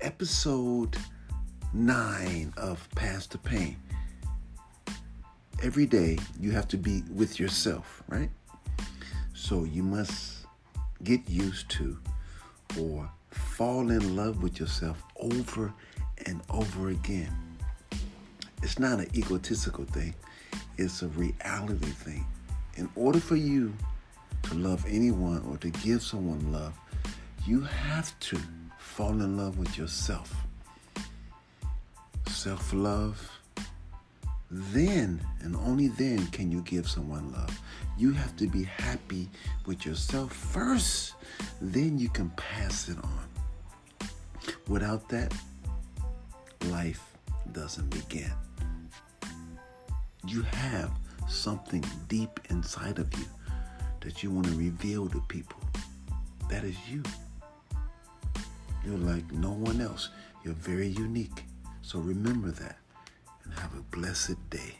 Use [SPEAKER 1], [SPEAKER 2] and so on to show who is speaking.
[SPEAKER 1] episode nine of Past the Pain. Every day you have to be with yourself, right? So you must get used to or fall in love with yourself over and over again. It's not an egotistical thing, it's a reality thing. In order for you to love anyone or to give someone love, you have to fall in love with yourself. Self love, then and only then can you give someone love. You have to be happy with yourself first, then you can pass it on. Without that, life doesn't begin. You have something deep inside of you that you want to reveal to people. That is you. You're like no one else. You're very unique. So remember that and have a blessed day.